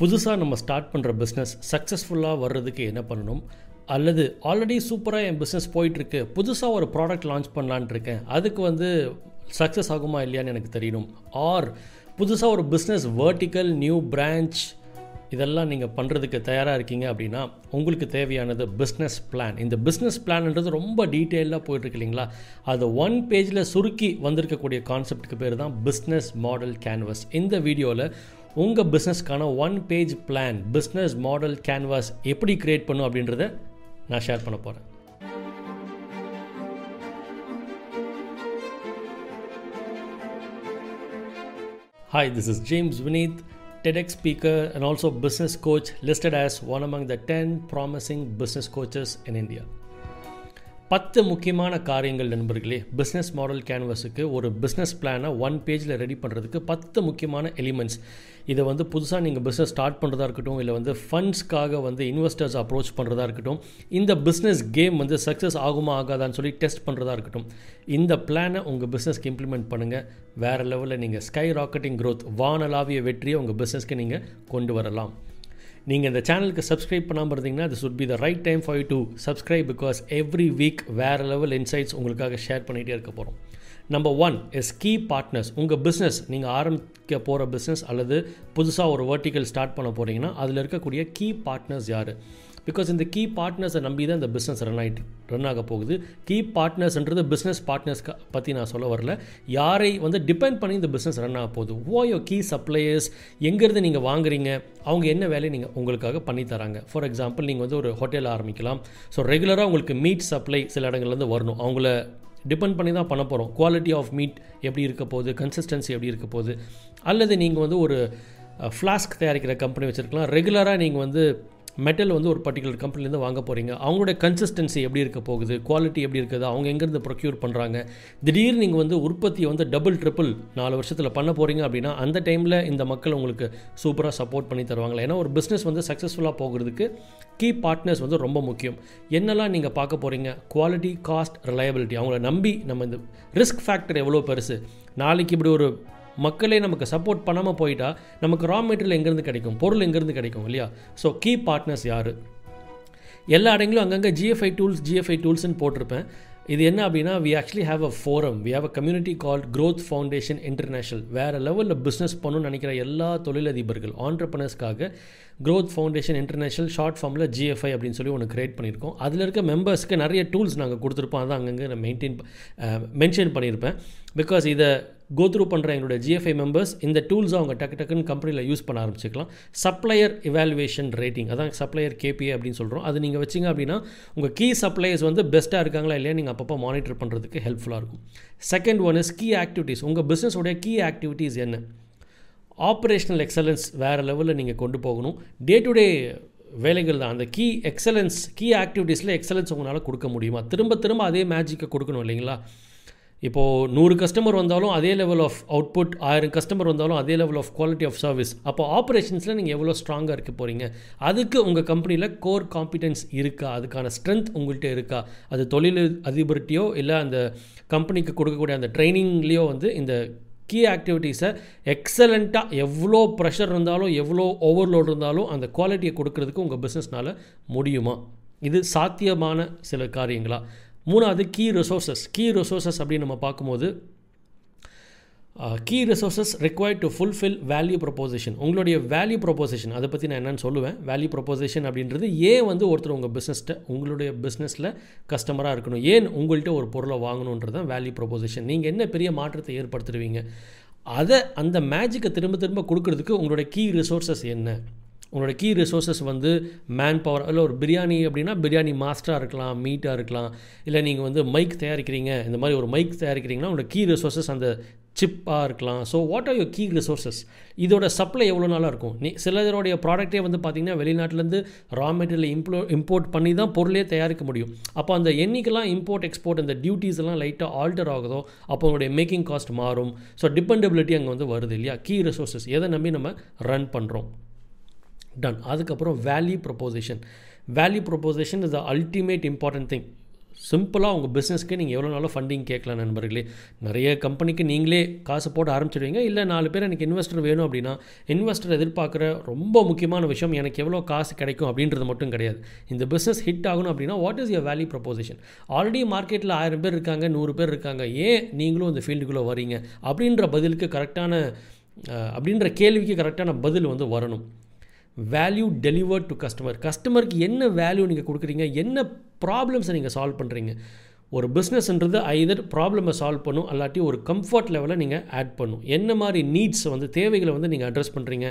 புதுசாக நம்ம ஸ்டார்ட் பண்ணுற பிஸ்னஸ் சக்ஸஸ்ஃபுல்லாக வர்றதுக்கு என்ன பண்ணணும்? அல்லது ஆல்ரெடி சூப்பராக என் பிஸ்னஸ் போயிட்டுருக்கு புதுசாக ஒரு ப்ராடக்ட் லான்ச் பண்ணலான் இருக்கேன் அதுக்கு வந்து சக்ஸஸ் ஆகுமா இல்லையான்னு எனக்கு தெரியணும். ஆர் புதுசாக ஒரு பிஸ்னஸ் வேர்ட்டிக்கல் நியூ பிரான்ச் இதெல்லாம் நீங்கள் பண்ணுறதுக்கு தயாராக இருக்கீங்க அப்படின்னா உங்களுக்கு தேவையானது பிஸ்னஸ் பிளான் இந்த பிஸ்னஸ் பிளான்ன்றது ரொம்ப டீட்டெயிலாக போயிட்டுருக்கு இல்லைங்களா? அது ஒன் பேஜில் சுருக்கி வந்திருக்கக்கூடிய கான்செப்ட்டுக்கு பேர் தான் பிஸ்னஸ் மாடல் கேன்வஸ் இந்த வீடியோவில் உங்கள் பிஸ்னஸ்க்கான one page plan business model canvas எப்படி க்ரியேட் பண்ணும் அப்படின்றத நான் ஷேர் பண்ண போகிறேன் Hi, this is James Vineet, TEDx speaker and also business coach listed as one among the 10 promising business coaches in India. பத்து முக்கியமான காரியங்கள் நண்பர்களே. பிஸ்னஸ் மாடல் கேன்வஸுக்கு ஒரு பிஸ்னஸ் பிளானை ஒன் பேஜில் ரெடி பண்ணுறதுக்கு பத்து முக்கியமான எலிமெண்ட்ஸ் இதை வந்து புதுசாக நீங்கள் பிஸ்னஸ் ஸ்டார்ட் பண்ணுறதா இருக்கட்டும் இல்லை வந்து ஃபண்ட்ஸ்க்காக வந்து இன்வெஸ்டர்ஸ் அப்ரோச் பண்ணுறதா இருக்கட்டும் இந்த பிஸ்னஸ் கேம் வந்து சக்ஸஸ் ஆகுமா ஆகாதான்னு சொல்லி டெஸ்ட் பண்ணுறதா இருக்கட்டும். இந்த பிளானை உங்கள் பிஸ்னஸ்க்கு இம்ப்ளிமெண்ட் பண்ணுங்கள் வேறு லெவலில் நீங்கள் ஸ்கை ராக்கெட்டிங் க்ரோத் வானலாவிய வெற்றியை உங்கள் பிஸ்னஸ்க்கு நீங்கள் கொண்டு வரலாம். நீங்கள் இந்த சேனலுக்கு சப்ஸ்கிரைப் பண்ணாமல் இருந்தீங்கன்னா this should be the right time for you to subscribe because every week வேறு லெவல் இன்சைட்ஸ் உங்களுக்காக ஷேர் பண்ணிகிட்டே இருக்க போகிறோம் number one is key partners உங்கள் பிஸ்னஸ் நீங்கள் ஆரம்பிக்க போகிற பிஸ்னஸ் அல்லது புதுசாக ஒரு வேர்ட்டிக்கல் ஸ்டார்ட் பண்ண போகிறீங்கன்னா அதில் இருக்கக்கூடிய கீ பார்ட்னர்ஸ் யார்? பிகாஸ் இந்த கீ பார்ட்னர்ஸை நம்பி தான் இந்த பிஸ்னஸ் ரன் ஆகிட்டு ரன் ஆக போகுது. கீ பார்ட்னர்ஸ்ன்றது பிஸ்னஸ் பார்ட்னர்ஸ் பற்றி நான் சொல்ல வரல. யாரை வந்து டிபெண்ட் பண்ணி இந்த பிஸ்னஸ் ரன் ஆக போகுது? ஓ யோ கீ சப்ளையர்ஸ் எங்கேருந்து நீங்கள் வாங்குறீங்க? அவங்க என்ன வேலையை நீங்கள் உங்களுக்காக பண்ணித்தராங்க ஃபார் எக்ஸாம்பிள் நீங்கள் வந்து ஒரு ஹோட்டல் ஆரம்பிக்கலாம். ஸோ ரெகுலராக உங்களுக்கு மீட் சப்ளை சில இடங்கள்லேருந்து வரணும். அவங்கள டிபெண்ட் பண்ணி தான் பண்ண போகிறோம் குவாலிட்டி ஆஃப் மீட் எப்படி இருக்க போகுது? கன்சிஸ்டன்சி எப்படி இருக்க போகுது? அல்லது நீங்கள் வந்து ஒரு ஃப்ளாஸ்க் தயாரிக்கிற கம்பெனி வச்சுருக்கலாம். ரெகுலராக நீங்கள் வந்து மெட்டல் வந்து ஒரு பர்டிகுலர் கம்பெனிலேருந்து வாங்க போகிறீங்க அவங்களோட கன்சிஸ்டன்சி எப்படி இருக்க போகுது? குவாலிட்டி எப்படி இருக்குது? அவங்க எங்கேருந்து ப்ரொக்யூர் பண்ணுறாங்க திடீர்னு நீங்கள் வந்து உற்பத்தியை வந்து டபுள் ட்ரிபிள் நாலு வருஷத்தில் பண்ண போகிறீங்க அப்படின்னா அந்த டைமில் இந்த மக்கள் உங்களுக்கு சூப்பராக சப்போர்ட் பண்ணி தருவாங்களா? ஏன்னா ஒரு பிஸ்னஸ் வந்து சக்ஸஸ்ஃபுல்லாக போகிறதுக்கு கீ பார்ட்னர்ஸ் வந்து ரொம்ப முக்கியம். என்னெல்லாம் நீங்கள் பார்க்க போகிறீங்க குவாலிட்டி காஸ்ட் ரிலையபிலிட்டி அவங்கள நம்பி நம்ம இந்த ரிஸ்க் ஃபேக்டர் எவ்வளோ பெருசு? நாளைக்கு இப்படி ஒரு மக்களே நமக்கு சப்போர்ட் பண்ணாமல் போயிட்டா நமக்கு ரா மெட்டீரியல் எங்கேருந்து கிடைக்கும்? பொருள் எங்கேருந்து கிடைக்கும் இல்லையா? ஸோ கீ பார்ட்னர்ஸ் யார்? எல்லா இடங்களும் அங்கங்கே ஜிஎஃப்ஐ டூல்ஸ் ஜிஎஃப்ஐ டூல்ஸ்னு போட்டிருப்பேன். இது என்ன அப்படின்னா we actually have a forum we have a community called growth foundation international வேறு லெவலில் பிஸ்னஸ் பண்ணணும்னு நினைக்கிற எல்லா தொழிலதிபர்கள் ஆண்டர்பனர்ஸ்க்காக க்ரோத் ஃபவுண்டேஷன் இன்டர்நேஷனல் ஷார்ட் ஃபார்மில் ஜிஎஃப்ஐ அப்படின்னு சொல்லி ஒன்று க்ரியேட் பண்ணியிருக்கோம். அதில் இருக்க மெம்பர்ஸ்க்கு நிறைய டூல்ஸ் நாங்கள் கொடுத்துருப்போம். அதான் அங்கங்கே நான் மெயின்டைன் மென்ஷன் பண்ணியிருப்பேன். பிகாஸ் இதை கோ த்ரூ பண்ணுற எங்களுடைய ஜிஎஃப்ஐ மெம்பர்ஸ் இந்த டூல்ஸ் அவங்க டக்கு டக்குன்னு கம்பெனியில் யூஸ் பண்ண ஆரம்பிச்சிக்கலாம். சப்ளையர் இவாலுவேஷன் ரேட்டிங் அதான் சப்ளையர் கேபிஏ அப்படின்னு சொல்கிறோம் அது நீங்கள் வச்சிங்க அப்படின்னா உங்கள் கீ சப்ளையர்ஸ் வந்து பெஸ்ட்டாக இருக்காங்களா இல்லையா நீங்கள் அப்பப்போ மானிட்டர் பண்ணுறதுக்கு ஹெல்ப்ஃபுல்லாக இருக்கும். Second one is key activities உங்கள் பிஸ்னஸோடைய கீ ஆக்டிவிட்டீஸ் என்ன? ஆப்ரேஷனல் எக்ஸலன்ஸ் வேறு லெவலில் நீங்கள் கொண்டு போகணும். டே டு டே வேலைகள் தான். அந்த கீ எக்ஸலன்ஸ் கீ ஆக்டிவிட்டீஸில் எக்ஸலன்ஸ் உங்களால் கொடுக்க முடியுமா? திரும்ப திரும்ப அதே மேஜிக்கை கொடுக்கணும் இல்லைங்களா? இப்போது நூறு கஸ்டமர் வந்தாலும் அதே லெவல் ஆஃப் அவுட்புட் ஆயிரம் கஸ்டமர் வந்தாலும் அதே level of quality of service அப்போ ஆப்ரேஷன்ஸில் நீங்கள் எவ்வளோ ஸ்ட்ராங்காக இருக்க போகிறீங்க அதுக்கு உங்கள் கம்பெனியில் கோர் காம்பிடன்ஸ் இருக்கா? அதுக்கான ஸ்ட்ரென்த் உங்கள்கிட்ட இருக்கா? அது தொழில் அதிபர்கிட்டையோ இல்லை அந்த கம்பெனிக்கு கொடுக்கக்கூடிய அந்த ட்ரைனிங்லேயோ வந்து இந்த கீ ஆக்டிவிட்டீஸை எக்ஸலண்ட்டாக எவ்வளோ ப்ரெஷர் இருந்தாலும் எவ்வளோ ஓவர்லோட் இருந்தாலும் அந்த குவாலிட்டியை கொடுக்கறதுக்கு உங்கள் பிஸ்னஸ்னால் முடியுமா? இது சாத்தியமான சில காரியங்களா? மூணாவது கீ ரிசோர்ஸஸ் கீ ரிசோர்ஸஸ் அப்படின்னு நம்ம பார்க்கும்போது key resources required to fulfil value proposition உங்களுடைய வேல்யூ ப்ரொப்போசிஷன் அதை பற்றி நான் என்னென்னு சொல்லுவேன். வேல்யூ ப்ரொப்போசிஷன் அப்படின்றது ஏன் வந்து ஒருத்தர் உங்கள் பிஸ்னஸ்ட்ட உங்களுடைய பிஸ்னஸில் கஸ்டமராக இருக்கணும்? ஏன் உங்கள்கிட்ட ஒரு பொருளை வாங்கணுன்றது தான் வேல்யூ ப்ரொப்போசிஷன் நீங்கள் என்ன பெரிய மாற்றத்தை ஏற்படுத்துருவீங்க அதை அந்த மேஜிக்கை திரும்ப திரும்ப கொடுக்கறதுக்கு உங்களுடைய கீ ரிசோர்ஸஸ் என்ன? உங்களோட கீ ரிசோர்ஸஸ் வந்து மேன் பவர் இல்லை ஒரு பிரியாணி அப்படின்னா பிரியாணி மாஸ்டராக இருக்கலாம் மீட்டாக இருக்கலாம். இல்லை நீங்கள் வந்து மைக் தயாரிக்கிறீங்க இந்த மாதிரி ஒரு மைக் தயாரிக்கிறீங்கன்னா உங்களோட கீ ரிசோர்ஸஸ் அந்த சிப்பாக இருக்கலாம். So what are your key resources இதோட சப்ளை எவ்வளோ நாளாக இருக்கும்? நீ சிலதோடைய ப்ராடக்ட்டே வந்து பார்த்திங்கன்னா வெளிநாட்டிலேருந்து ரா மெட்டீரியல் இம்ப்ளோ இம்போர்ட் பண்ணி தான் பொருளே தயாரிக்க முடியும். அப்போ அந்த எண்ணிக்கெல்லாம் இம்போர்ட் எக்ஸ்போர்ட் அந்த டியூட்டிஸ் எல்லாம் லைட்டாக ஆல்டர் ஆகுதோ அப்போ உங்களுடைய மேக்கிங் காஸ்ட் மாறும். ஸோ டிபெண்டபிலிட்டி அங்கே வந்து வருது இல்லையா? கீ ரிசோர்ஸஸ் எதை நம்பி நம்ம ரன் பண்ணுறோம் டன் அதுக்கப்புறம் value proposition value proposition is the ultimate important thing சிம்பிளாக உங்கள் பிஸ்னஸ்க்கு நீங்கள் எவ்வளோ நாளும் ஃபண்டிங் கேட்கலாம் நண்பர்களே. நிறைய கம்பெனிக்கு நீங்களே காசு போட்டு ஆரம்பிச்சிடுவீங்க. இல்லை நாலு பேர் எனக்கு இன்வெஸ்டர் வேணும் அப்படின்னா இன்வெஸ்டர் எதிர்பார்க்குற ரொம்ப முக்கியமான விஷயம் எனக்கு எவ்வளோ காசு கிடைக்கும் அப்படின்றது மட்டும் கிடையாது. இந்த பிஸ்னஸ் ஹிட் ஆகணும் அப்படின்னா what is your value proposition already மார்க்கெட்டில் ஆயிரம் பேர் இருக்காங்க நூறு பேர் இருக்காங்க. ஏன் நீங்களும் இந்த ஃபீல்டுக்குள்ளே வரீங்க அப்படின்ற பதிலுக்கு கரெக்டான அப்படின்ற கேள்விக்கு கரெக்டான பதில் வந்து வரணும். வேல்யூ டெலிவர்ட் டு கஸ்டமர் கஸ்டமருக்கு என்ன வேல்யூ நீங்கள் கொடுக்குறீங்க? என்ன ப்ராப்ளம்ஸை நீங்கள் சால்வ் பண்ணுறீங்க ஒரு பிஸ்னஸ்ன்றது ஐதர் ப்ராப்ளமை சால்வ் பண்ணும் அல்லாட்டி ஒரு கம்ஃபர்ட் லெவலில் நீங்கள் ஆட் பண்ணும். என்ன மாதிரி நீட்ஸ் வந்து தேவைகளை வந்து நீங்கள் அட்ரஸ் பண்ணுறீங்க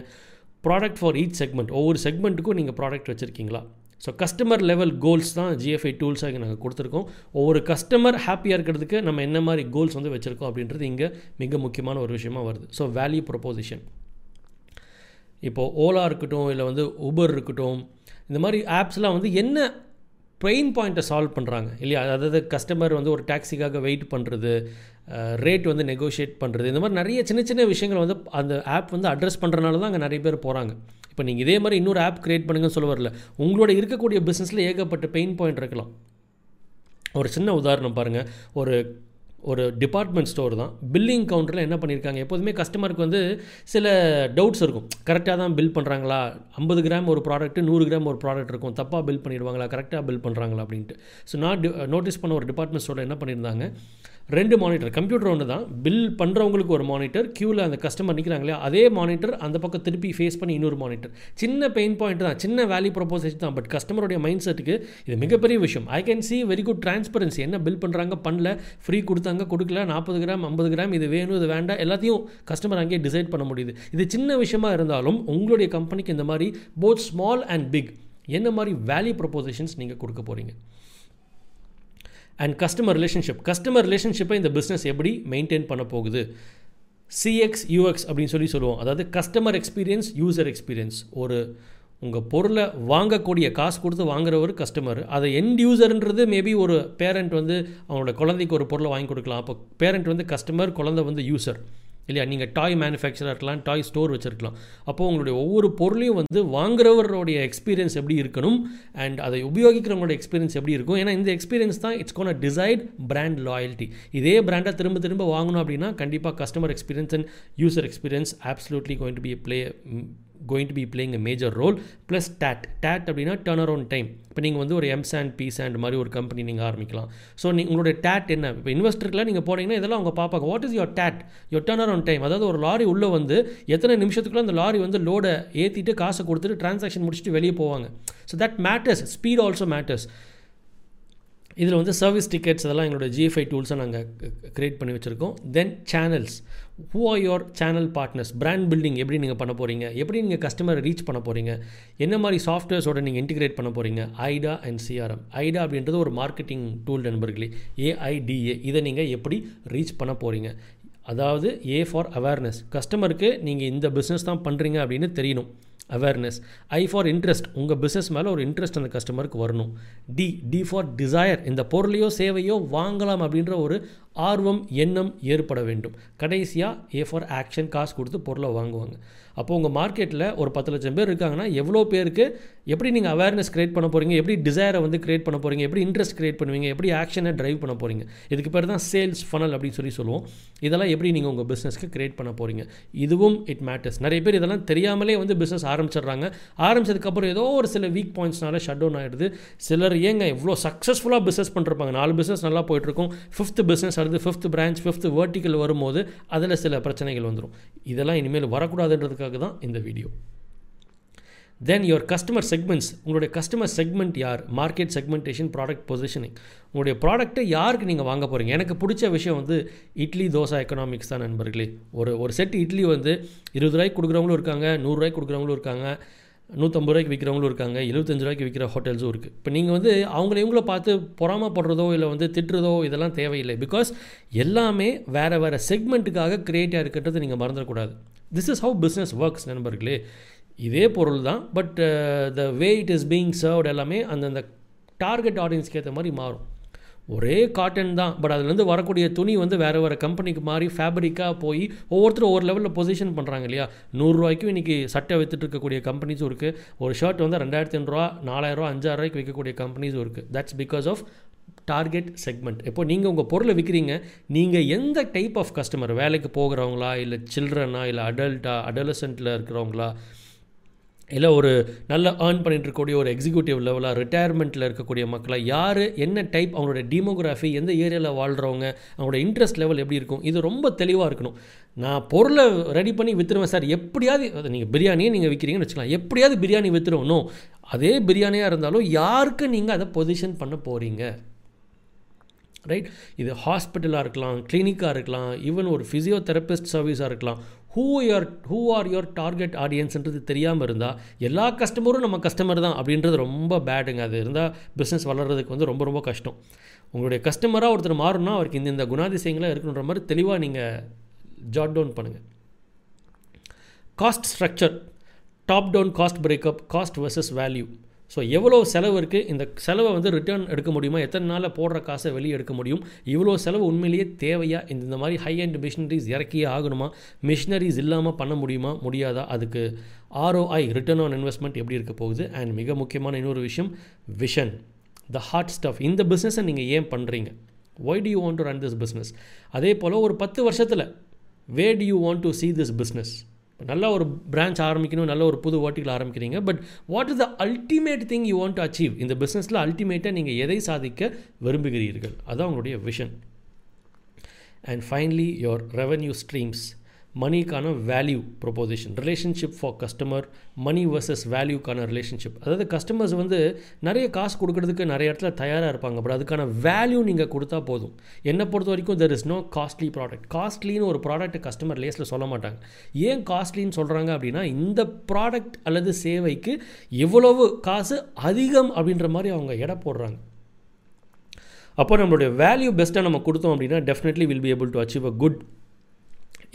ப்ராடக்ட் ஃபார் ஈச் செக்மெண்ட் ஒவ்வொரு செக்மெண்ட்டுக்கும் நீங்கள் ப்ராடக்ட் வச்சுருக்கீங்களா? ஸோ கஸ்டமர் லெவல் கோல்ஸ் தான் ஜிஎஃப்ஐ டூல்ஸாக நாங்கள் கொடுத்துருக்கோம். ஒவ்வொரு கஸ்டமர் ஹாப்பியாக இருக்கிறதுக்கு நம்ம என்ன மாதிரி கோல்ஸ் வந்து வச்சுருக்கோம் அப்படின்றது இங்கே மிக முக்கியமான ஒரு விஷயமா வருது. ஸோ வேல்யூ ப்ரொப்போசிஷன் இப்போது ஓலா இருக்கட்டும் இல்லை வந்து ஊபர் இருக்கட்டும் இந்த மாதிரி ஆப்ஸ்லாம் வந்து என்ன பெயின் பாயிண்ட்டை சால்வ் பண்ணுறாங்க இல்லையா? அதாவது கஸ்டமர் வந்து ஒரு டாக்ஸிக்காக வெயிட் பண்ணுறது ரேட் வந்து நெகோஷியேட் பண்ணுறது இந்த மாதிரி நிறைய சின்ன சின்ன விஷயங்கள் வந்து அந்த ஆப் வந்து அட்ரஸ் பண்ணுறனால தான் அங்கே நிறைய பேர் போகிறாங்க இப்போ நீங்கள் இதே மாதிரி இன்னொரு ஆப் க்ரியேட் பண்ணுங்கன்னு சொல்ல வரல. உங்களோட இருக்கக்கூடிய பிஸ்னஸில் ஏகப்பட்ட பெயின் பாயிண்ட் இருக்கலாம். ஒரு சின்ன உதாரணம் பாருங்கள் ஒரு ஒரு டிபார்ட்மெண்ட் ஸ்டோர் தான். பில்லிங் கவுண்டரில் என்ன பண்ணியிருக்காங்க எப்போதுமே கஸ்டமருக்கு வந்து சில டவுட்ஸ் இருக்கும். கரெக்டாக தான் பில் பண்ணுறாங்களா ஐம்பது கிராம் ஒரு ப்ராடக்ட்டு நூறு கிராம் ஒரு ப்ராடக்ட் இருக்கும். தப்பாக பில் பண்ணிடுவாங்களா? கரெக்டாக பில் பண்ணுறாங்களா அப்படின்ட்டு. ஸோ நான் நோட்டீஸ் பண்ண ஒரு டிபார்ட்மெண்ட் ஸ்டோரில் என்ன பண்ணியிருந்தாங்க ரெண்டு மானிட்டர் கம்ப்யூட்டர் ஒன்று தான். பில் பண்ணுறவங்களுக்கு ஒரு மானிட்டர் க்யூவில் அந்த கஸ்டமர் நிற்கிறாங்களே அதே மானிட்டர் அந்த பக்கம் திருப்பி ஃபேஸ் பண்ணி இன்னொரு மானிட்டர் சின்ன பெயின் பாயிண்ட் தான் சின்ன வேல்யூ ப்ரொபோசேஷன் தான். பட் கஸ்டமருடைய மைண்ட் செட்டுக்கு இது மிகப்பெரிய விஷயம். I can see very good transparency என்ன பில் பண்ணுறாங்க பண்ணல. ஃப்ரீ கொடுத்தாங்க. கொடுக்கல நாற்பது கிராம் ஐம்பது கிராம் இது வேணும் இது வேண்டாம் எல்லாத்தையும் கஸ்டமர் அங்கேயே டிசைட் பண்ண முடியுது. இது சின்ன விஷயமா இருந்தாலும் உங்களுடைய கம்பெனிக்கு இந்த மாதிரி போத் ஸ்மால் அண்ட் பிக் என்ன மாதிரி வேல்யூ ப்ரொபோசிஷன்ஸ் நீங்கள் கொடுக்க போகிறீங்க அண்ட் கஸ்டமர் ரிலேஷன்ஷிப் கஸ்டமர் ரிலேஷன்ஷிப்பை இந்த பிஸ்னஸ் எப்படி மெயின்டைன் பண்ண போகுது? சிஎக்ஸ் யூஎக்ஸ் அப்படின்னு சொல்லி சொல்லுவோம். அதாவது கஸ்டமர் எக்ஸ்பீரியன்ஸ் யூசர் எக்ஸ்பீரியன்ஸ் ஒரு உங்கள் பொருளை வாங்கக்கூடிய காசு கொடுத்து வாங்குறவர் கஸ்டமர் அதை எண்ட் யூசர்ன்றது மேபி ஒரு பேரண்ட் வந்து அவங்களோட குழந்தைக்கு ஒரு பொருளை வாங்கி கொடுக்கலாம். அப்போ பேரண்ட் வந்து கஸ்டமர் குழந்தை வந்து யூசர் இல்லையா? நீங்கள் டாய் மேனுஃபேக்சராக இருக்கலாம் டாய் ஸ்டோர் வச்சுருக்கலாம். அப்போது உங்களுடைய ஒவ்வொரு பொருளையும் வந்து வாங்குறவருடைய எக்ஸ்பீரியன்ஸ் எப்படி இருக்கணும்? அண்ட் அதை உபயோகிக்கிறவங்களோட எக்ஸ்பீரியன்ஸ் எப்படி இருக்கும்? ஏன்னா இந்த எக்ஸ்பீரியன்ஸ் தான் it's gonna decide brand loyalty இதே பிராண்டை திரும்ப திரும்ப வாங்கணும் அப்படின்னா கண்டிப்பாக customer experience and user experience absolutely going to be play going to be playing a major role plus TAT TAT அப்படின்னா டர்ன் அரவுண்ட் டைம் இப்போ நீங்கள் வந்து ஒரு எம்சாண்ட் அண்ட் மாதிரி ஒரு கம்பெனி நீங்கள் ஆரம்பிக்கலாம். ஸோ நீ உங்களுடைய டேட் என்ன? இப்போ இன்வெஸ்டருக்குலாம் நீங்கள் போனீங்கன்னா இதெல்லாம் அவங்க பார்ப்பாங்க what is your TAT your turn around time அதாவது ஒரு லாரி உள்ளே வந்து எத்தனை நிமிஷத்துக்குள்ள அந்த லாரி வந்து லோடை ஏற்றிட்டு காசை கொடுத்துட்டு டிரான்சாக்ஷன் முடிச்சுட்டு வெளியே போவாங்க. So that matters speed also matters இதில் வந்து சர்வீஸ் டிக்கெட்ஸ் அதெல்லாம் எங்களோட ஜிஎஃப்ஐ டூல்ஸை நாங்கள் க்ரியேட் பண்ணி வச்சுருக்கோம். Then channels who are your channel partners brand building எப்படி நீங்கள் பண்ண போகிறீங்க எப்படி நீங்கள் கஸ்டமரை ரீச் பண்ண போகிறீங்க என்ன மாதிரி சாஃப்ட்வேர்ஸோட நீங்கள் இன்டிகிரேட் பண்ண போகிறீங்க ஐடா அண்ட் சிஆர்எம் ஐடா அப்படின்றது ஒரு மார்க்கெட்டிங் டூல் நண்பர்களே. ஏஐடிஏ இதை நீங்கள் எப்படி ரீச் பண்ண போகிறீங்க அதாவது ஏ ஃபார் அவேர்னஸ் கஸ்டமருக்கு நீங்கள் இந்த பிஸ்னஸ் தான் பண்ணுறீங்க அப்படின்னு தெரியணும். அவேர்னஸ் ஐ ஃபார் இன்ட்ரெஸ்ட் உங்கள் பிஸ்னஸ் மேலே ஒரு இன்ட்ரெஸ்ட் அந்த கஸ்டமருக்கு வரணும். டி டி ஃபார் டிசையர் இந்த பொருளையோ சேவையோ வாங்கலாம் அப்படின்ற ஒரு ஆர்வம் எண்ணம் ஏற்பட வேண்டும். கடைசியாக ஏ ஃபார் ஆக்ஷன் காசு கொடுத்து பொருளை வாங்குவாங்க. அப்போ உங்கள் மார்க்கெட்டில் ஒரு பத்து லட்சம் பேர் இருக்காங்கன்னா எவ்வளோ பேருக்கு எப்படி நீங்கள் அவேர்னஸ் க்ரியேட் பண்ண போகிறீங்க எப்படி டிசைரை வந்து க்ரியேட் பண்ண போகிறீங்க எப்படி இன்ட்ரெஸ்ட் க்ரியேட் பண்ணுவீங்க? எப்படி ஆக்ஷனை ட்ரைவ் பண்ண போகிறீங்க இதுக்கு பேர் தான் சேல்ஸ் ஃபனல் அப்படின்னு சொல்லி சொல்லுவோம். இதெல்லாம் எப்படி நீங்கள் உங்கள் பிஸ்னஸ்க்கு க்ரியேட் பண்ண போகிறீங்க இதுவும் இட் மேட்டர்ஸ் நிறைய பேர் இதெல்லாம் தெரியாமலே வந்து பிஸ்னஸ் ஆரம்பிச்சிடுறாங்க. ஆரம்பிச்சதுக்கப்புறம் ஏதோ ஒரு சில வீக் பாயிண்ட்ஸ்னால ஷட் டவுன் ஆகிடுது சிலர் ஏங்க இவ்வளோ சக்ஸஸ்ஃபுல்லாக பிஸ்னஸ் பண்ணிருப்பாங்க. நாலு பிஸ்னஸ் நல்லா போயிட்டுருக்கும் ஃபிஃப்த் பிஸ்னஸ் அடுத்து ஃபிஃப்த் பிரான்ச் ஃபிஃப்த் வேர்ட்டிக்கல் வரும்போது அதில் சில பிரச்சனைகள் வந்துடும் இதெல்லாம் இனிமேல் வரக்கூடாதுன்றதுக்காக தான் இந்த video then your customer segments உங்களுடைய கஸ்டமர் செக்மெண்ட் யார்? மார்க்கெட் செக்மெண்டேஷன் ப்ராடக்ட் பொசிஷனிங் உங்களுடைய ப்ராடக்ட்டை யாருக்கு நீங்கள் வாங்க போகிறீங்க எனக்கு பிடிச்ச விஷயம் வந்து இட்லி தோசை எக்கனாமிக்ஸ் தான் நண்பர்களே. ஒரு ஒரு செட் இட்லி வந்து இருபது ரூபாய்க்கு கொடுக்குறவங்களும் இருக்காங்க நூறுரூவாய்க்கு கொடுக்குறவங்களும் இருக்காங்க. நூற்றம்பது ரூபாய்க்கு விற்கிறவங்களும் இருக்காங்க எழுபத்தஞ்சு ரூபாய்க்கு விற்கிற ஹோட்டல்ஸும் இருக்குது இப்போ நீங்கள் வந்து அவங்கள இவங்கள பார்த்து பொறாமப்படுறதோ இல்லை வந்து திட்டுறதோ இதெல்லாம் தேவையில்லை. பிகாஸ் எல்லாமே வேறு வேறு செக்மெண்ட்டுக்காக க்ரியேட்டாக இருக்கின்றது நீங்கள் மறந்துடக்கூடாது. This is how business works நண்பர்களே. இதே பொருள் தான் but the way it is being served எல்லாமே அந்தந்த டார்கெட் ஆடியன்ஸ்க்கு ஏற்ற மாதிரி மாறும். ஒரே காட்டன் தான். பட் அதுலேருந்து வரக்கூடிய துணி வந்து வேறு வேறு கம்பெனிக்கு மாறி ஃபேப்ரிக்காக போய் ஒவ்வொருத்தரும் ஒவ்வொரு லெவலில் பொசிஷன் பண்ணுறாங்க இல்லையா? நூறுரூவாய்க்கும் இன்றைக்கி சட்டை வித்துட்டு இருக்கக்கூடிய கம்பெனிஸும் இருக்குது ஒரு ஷர்ட் வந்து ரெண்டாயிரத்தி ஐநூறுரூவா நாலாயிரரூவா அஞ்சாயிரரூவாய்க்கு விற்கக்கூடிய கம்பெனிஸும் இருக்குது that's because of target segment இப்போ நீங்கள் உங்கள் பொருளை விற்கிறீங்க நீங்கள் எந்த டைப் ஆஃப் கஸ்டமர் வேலைக்கு போகிறவங்களா இல்லை சில்ட்ரனா இல்லை அடல்ட்டா அடலசென்ட்டில் இருக்கிறவங்களா? இல்லை ஒரு நல்ல ஏர்ன் பண்ணிட்டு இருக்கக்கூடிய ஒரு எக்ஸிக்யூட்டிவ் லெவலாக ரிட்டையர்மெண்ட்டில் இருக்கக்கூடிய மக்களாக யார் என்ன டைப் அவங்களோட டீமோகிராஃபி எந்த ஏரியாவில் வாழ்கிறவங்க அவங்களோட இன்ட்ரெஸ்ட் லெவல் எப்படி இருக்கும் இது ரொம்ப தெளிவாக இருக்கணும். நான் பொருளை ரெடி பண்ணி விற்றுருவேன் சார் எப்படியாவது அதை நீங்கள் பிரியாணியே நீங்கள் விற்கிறீங்கன்னு வச்சுக்கலாம். எப்படியாவது பிரியாணி விற்றுருவணும் அதே பிரியாணியாக இருந்தாலும் யாருக்கு நீங்கள் அதை பொசிஷன் பண்ண போகிறீங்க ரைட் இது ஹாஸ்பிட்டலாக இருக்கலாம் கிளினிக்காக இருக்கலாம் ஈவன் ஒரு ஃபிசியோதெரபிஸ்ட் சர்வீஸாக இருக்கலாம். Who your who are your target ஆடியன்ஸ்ன்றது தெரியாமல் இருந்தால் எல்லா கஸ்டமரும் நம்ம கஸ்டமர் தான் அப்படின்றது ரொம்ப பேடுங்க அது இருந்தால் பிஸ்னஸ் வளர்கிறதுக்கு வந்து ரொம்ப ரொம்ப கஷ்டம். உங்களுடைய கஸ்டமராக ஒருத்தர் மாறணும்னா அவருக்கு இந்த இந்த குணாதிசயங்களாக இருக்கணுன்ற மாதிரி தெளிவாக நீங்கள் ஜாட் டவுன் பண்ணுங்கள் cost structure top down cost breakup cost versus value so எவ்வளோ செலவு இருக்குது இந்த செலவை வந்து ரிட்டர்ன் எடுக்க முடியுமா? எத்தனை நாளில் போடுற காசை வெளியே எடுக்க முடியும்? இவ்வளோ செலவு உண்மையிலேயே தேவையா? இந்த இந்த மாதிரி ஹை அண்ட் மிஷினரிஸ் இறக்கியே ஆகணுமா? மிஷினரிஸ் இல்லாமல் பண்ண முடியுமா? முடியாதா? அதுக்கு ஆர்ஓஐ ரிட்டர்ன் ஆன் இன்வெஸ்ட்மெண்ட் எப்படி இருக்க போகுது? அண்ட் மிக முக்கியமான இன்னொரு விஷயம் விஷன் த ஹார்ட் ஸ்டஃப் இந்த பிஸ்னஸை நீங்கள் ஏன் பண்ணுறீங்க why do you want to run this business அதே போல் ஒரு பத்து வருஷத்தில் where do you want to see this business இப்போ நல்ல ஒரு பிரான்ச் ஆரம்பிக்கணும் நல்ல ஒரு புது ஓட்டிகள் ஆரம்பிக்கிறீங்க. But what is the ultimate thing you want to achieve இந்த பிஸ்னஸில் அல்டிமேட்டாக நீங்கள் எதை சாதிக்க விரும்புகிறீர்கள்? அதுதான் உங்களுடைய vision and finally your revenue streams மணிக்கான value proposition relationship for customer money versus வேல்யூக்கான relationship அதாவது கஸ்டமர்ஸ் வந்து நிறைய காசு கொடுக்கறதுக்கு நிறைய இடத்துல தயாராக இருப்பாங்க. பட் அதுக்கான வேல்யூ நீங்கள் கொடுத்தா போதும். என்னை பொறுத்த வரைக்கும் there is no costly product காஸ்ட்லின்னு ஒரு ப்ராடக்ட் கஸ்டமர் லேஸில் சொல்ல மாட்டாங்க. ஏன் காஸ்ட்லின்னு சொல்கிறாங்க அப்படின்னா இந்த ப்ராடக்ட் அல்லது சேவைக்கு எவ்வளவு காசு அதிகம் அப்படின்ற மாதிரி அவங்க எடை போடுறாங்க. அப்போ நம்மளுடைய வேல்யூ பெஸ்ட்டாக நம்ம கொடுத்தோம் அப்படின்னா definitely will be able to achieve a good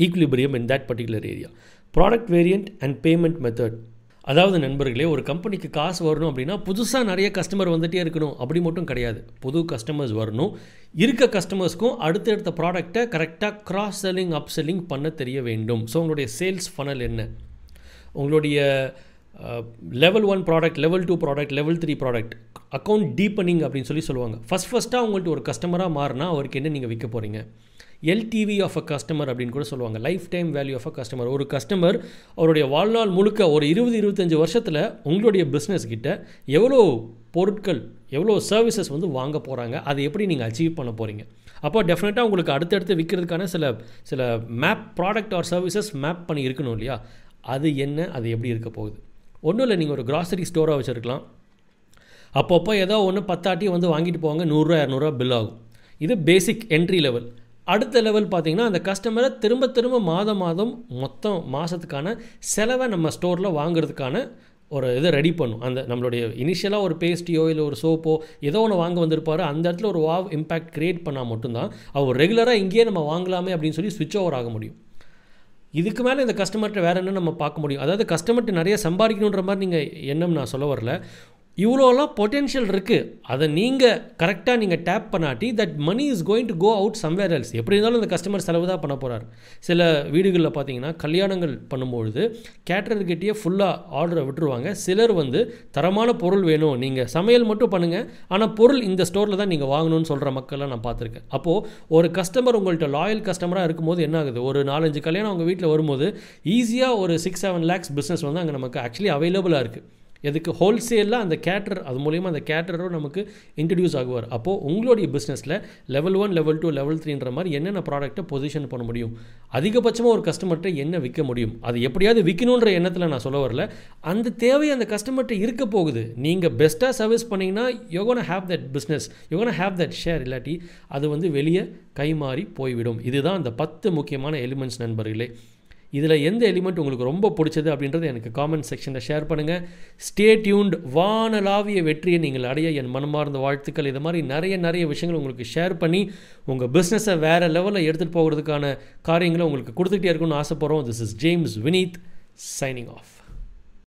equilibrium in that particular area product variant and payment method அதாவது நண்பர்களே ஒரு கம்பெனிக்கு காசு வரணும் அப்படின்னா புதுசாக நிறைய கஸ்டமர் வந்துகிட்டே இருக்கணும். அப்படி மட்டும் கிடையாது. புது கஸ்டமர்ஸ் வரணும். இருக்க கஸ்டமர்ஸ்க்கும் அடுத்தடுத்த ப்ராடக்டை கரெக்டாக கிராஸ் செல்லிங் அப் செல்லிங் பண்ண தெரிய வேண்டும். ஸோ உங்களுடைய சேல்ஸ் ஃபனல் என்ன? உங்களுடைய level one product level two product level three product account deepening அப்படின்னு சொல்லி சொல்லுவாங்க. ஃபஸ்ட் ஃபஸ்ட்டாக உங்கள்கிட்ட ஒரு கஸ்டமராக மாறினா அவருக்கு என்ன நீங்கள் விற்க போகிறீங்க எல்டிவி ஆஃப் அ கஸ்டமர் அப்படின்னு கூட சொல்லுவாங்க. Lifetime value of a customer ஒரு கஸ்டமர் அவருடைய வாழ்நாள் முழுக்க ஒரு இருபது இருபத்தஞ்சி வருஷத்தில் உங்களுடைய பிஸ்னஸ் கிட்ட எவ்வளோ பொருட்கள் எவ்வளோ சர்வீசஸ் வந்து வாங்க போகிறாங்க அதை எப்படி நீங்கள் அச்சீவ் பண்ண போகிறீங்க அப்போ டெஃபினட்டாக உங்களுக்கு அடுத்தடுத்து விற்கிறதுக்கான சில சில map product or services map பண்ணி இருக்கணும் இல்லையா? அது என்ன அது எப்படி இருக்க போகுது? ஒன்றும் இல்லை நீங்கள் ஒரு கிராசரி ஸ்டோராக வச்சுருக்கலாம். அப்பப்போ ஏதோ ஒன்று பத்தாட்டி வந்து வாங்கிட்டு போவாங்க. நூறுரூவா இரநூறுவா பில் ஆகும். இது பேசிக் என்ட்ரி லெவல் அடுத்த லெவல் பார்த்தீங்கன்னா அந்த கஸ்டமரை திரும்ப திரும்ப மாதம் மாதம் மொத்தம் மாதத்துக்கான செலவை நம்ம ஸ்டோரில் வாங்குறதுக்கான ஒரு இதை ரெடி பண்ணும். அந்த நம்மளுடைய இனிஷியலாக ஒரு பேஸ்டியோ இல்லை ஒரு சோப்போ ஏதோ ஒன்று வாங்க வந்திருப்பார் அந்த இடத்துல ஒரு வாவ் இம்பேக்ட் க்ரியேட் பண்ணால் மட்டும்தான் அவர் ரெகுலராக இங்கேயே நம்ம வாங்கலாமே அப்படின்னு சொல்லி ஸ்விட்ச் ஓவர் ஆக முடியும். இதுக்கு மேலே இந்த கஸ்டமர்கிட்ட வேறு என்ன நம்ம பார்க்க முடியும்? அதாவது கஸ்டமர்கிட்ட நிறைய சம்பாதிக்கணுன்ற மாதிரி நீங்கள் எண்ணம் நான் சொல்ல வரல. இவ்வளோலாம் பொட்டென்ஷியல் இருக்குது அதை நீங்கள் கரெக்டாக நீங்கள் tap பண்ணாட்டி that money is going to go out somewhere else எப்படி இருந்தாலும் இந்த கஸ்டமர் செலவு தான் பண்ண போகிறார் சில வீடுகளில் பார்த்தீங்கன்னா கல்யாணங்கள் பண்ணும்பொழுது கேட்டர்கிட்டயே ஃபுல்லாக ஆர்டரை விட்டுருவாங்க. சிலர் வந்து தரமான பொருள் வேணும். நீங்கள் சமையல் மட்டும் பண்ணுங்கள் ஆனால் பொருள் இந்த ஸ்டோரில் தான் நீங்கள் வாங்கணும்னு சொல்கிற மக்கள்லாம் நான் பார்த்துருக்கேன். அப்போது ஒரு கஸ்டமர் உங்கள்கிட்ட லாயல் கஸ்டமராக இருக்கும்போது என்ன ஆகுது? ஒரு நாலஞ்சு கல்யாணம் அவங்க வீட்டில் வரும்போது ஈஸியாக ஒரு சிக்ஸ் செவன் லேக்ஸ் பிஸ்னஸ் வந்து அங்கே நமக்கு ஆக்சுவலி அவைலபிளாக இருக்குது எதுக்கு ஹோல்சேலில் அந்த கேட்டர் அது மூலிமா அந்த கேட்டரும் நமக்கு இன்ட்ரடியூஸ் ஆகுவார். அப்போது உங்களுடைய பிஸ்னஸில் level one level two level த்ரீன்ற மாதிரி என்னென்ன ப்ராடக்ட்டை பொசிஷன் பண்ண முடியும்? அதிகபட்சமாக ஒரு கஸ்டமர்கிட்ட என்ன விற்க முடியும்? அது எப்படியாவது விற்கணுன்ற எண்ணத்தில் நான் சொல்ல வரல. அந்த தேவை அந்த கஸ்டமர்கிட்ட இருக்க போகுது. நீங்கள் பெஸ்ட்டாக சர்வீஸ் பண்ணிங்கன்னா you gonna have that business you gonna have that share இல்லாட்டி அது வந்து வெளியே கைமாறி போய்விடும். இதுதான் அந்த பத்து முக்கியமான எலிமெண்ட்ஸ் நண்பர்களே. இதில் எந்த எலிமெண்ட் உங்களுக்கு ரொம்ப பிடிச்சது அப்படின்றத எனக்கு காமெண்ட் செக்ஷனில் ஷேர் பண்ணுங்கள் ஸ்டே டியூன்ட் வானலாவிய வெற்றியை நீங்கள் அடைய என் மனமார்ந்த வாழ்த்துக்கள். இது மாதிரி நிறைய நிறைய விஷயங்கள் உங்களுக்கு ஷேர் பண்ணி உங்கள் பிஸ்னஸை வேறு லெவலில் எடுத்துகிட்டு போகிறதுக்கான காரியங்களை உங்களுக்கு கொடுத்துக்கிட்டே இருக்கணும்னு ஆசைப்பட்றோம். This is James Vineeth signing off